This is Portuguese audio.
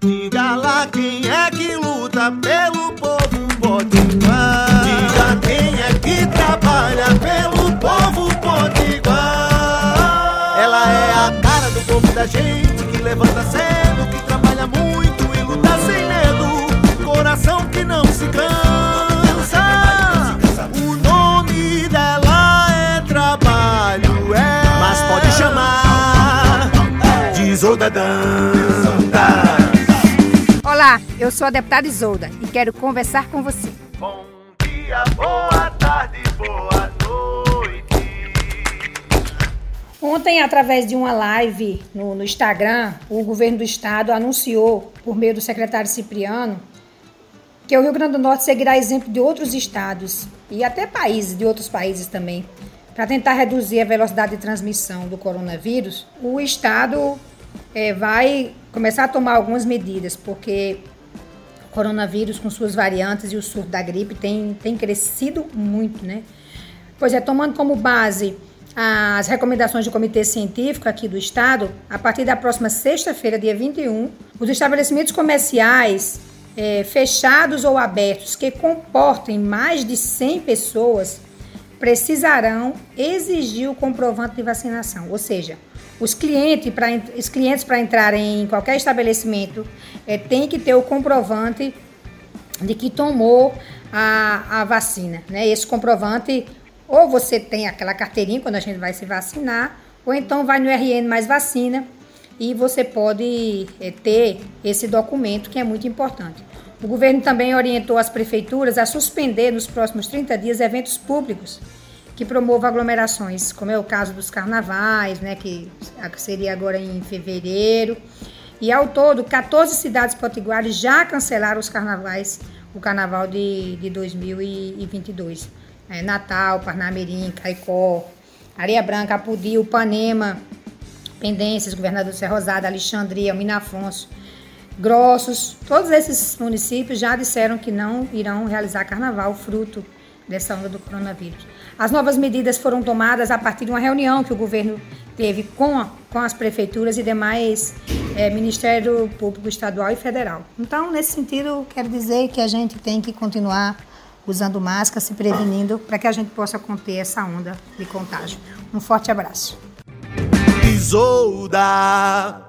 Diga lá quem é que luta pelo povo potiguar. Diga quem é que trabalha pelo povo potiguar. Ela é a cara do povo da gente que levanta cedo, que trabalha muito e luta sem medo. Coração que não se cansa. O nome dela é trabalho, é. Mas pode chamar de Dantas. Olá, eu sou a deputada Isolda e quero conversar com você. Bom dia, boa tarde, boa noite. Ontem, através de uma live no, no Instagram, o governo do estado anunciou, por meio do secretário Cipriano, que o Rio Grande do Norte seguirá exemplo de outros estados e até países, de outros países também, para tentar reduzir a velocidade de transmissão do coronavírus. O estado é, vai começar a tomar algumas medidas, porque o coronavírus, com suas variantes e o surto da gripe, tem, tem crescido muito, né? Pois é, tomando como base as recomendações do Comitê Científico aqui do Estado, a partir da próxima sexta-feira, dia 21, os estabelecimentos comerciais é, fechados ou abertos que comportem mais de 100 pessoas precisarão exigir o comprovante de vacinação, ou seja, os clientes para os clientes para entrarem em qualquer estabelecimento é, tem que ter o comprovante de que tomou a, a vacina, né? Esse comprovante ou você tem aquela carteirinha quando a gente vai se vacinar, ou então vai no RN mais vacina e você pode é, ter esse documento que é muito importante. O governo também orientou as prefeituras a suspender nos próximos 30 dias eventos públicos que promovam aglomerações, como é o caso dos carnavais, né, que seria agora em fevereiro. E ao todo, 14 cidades potiguares já cancelaram os carnavais, o carnaval de, de 2022. É, Natal, Parnamirim, Caicó, Areia Branca, Apudi, Upanema, Pendências, Governador Serra Rosada, Alexandria, Mina Afonso, Grossos, todos esses municípios já disseram que não irão realizar carnaval fruto dessa onda do coronavírus. As novas medidas foram tomadas a partir de uma reunião que o governo teve com, a, com as prefeituras e demais é, Ministério Público Estadual e Federal. Então, nesse sentido, quero dizer que a gente tem que continuar usando máscara, se prevenindo, para que a gente possa conter essa onda de contágio. Um forte abraço. Isolda.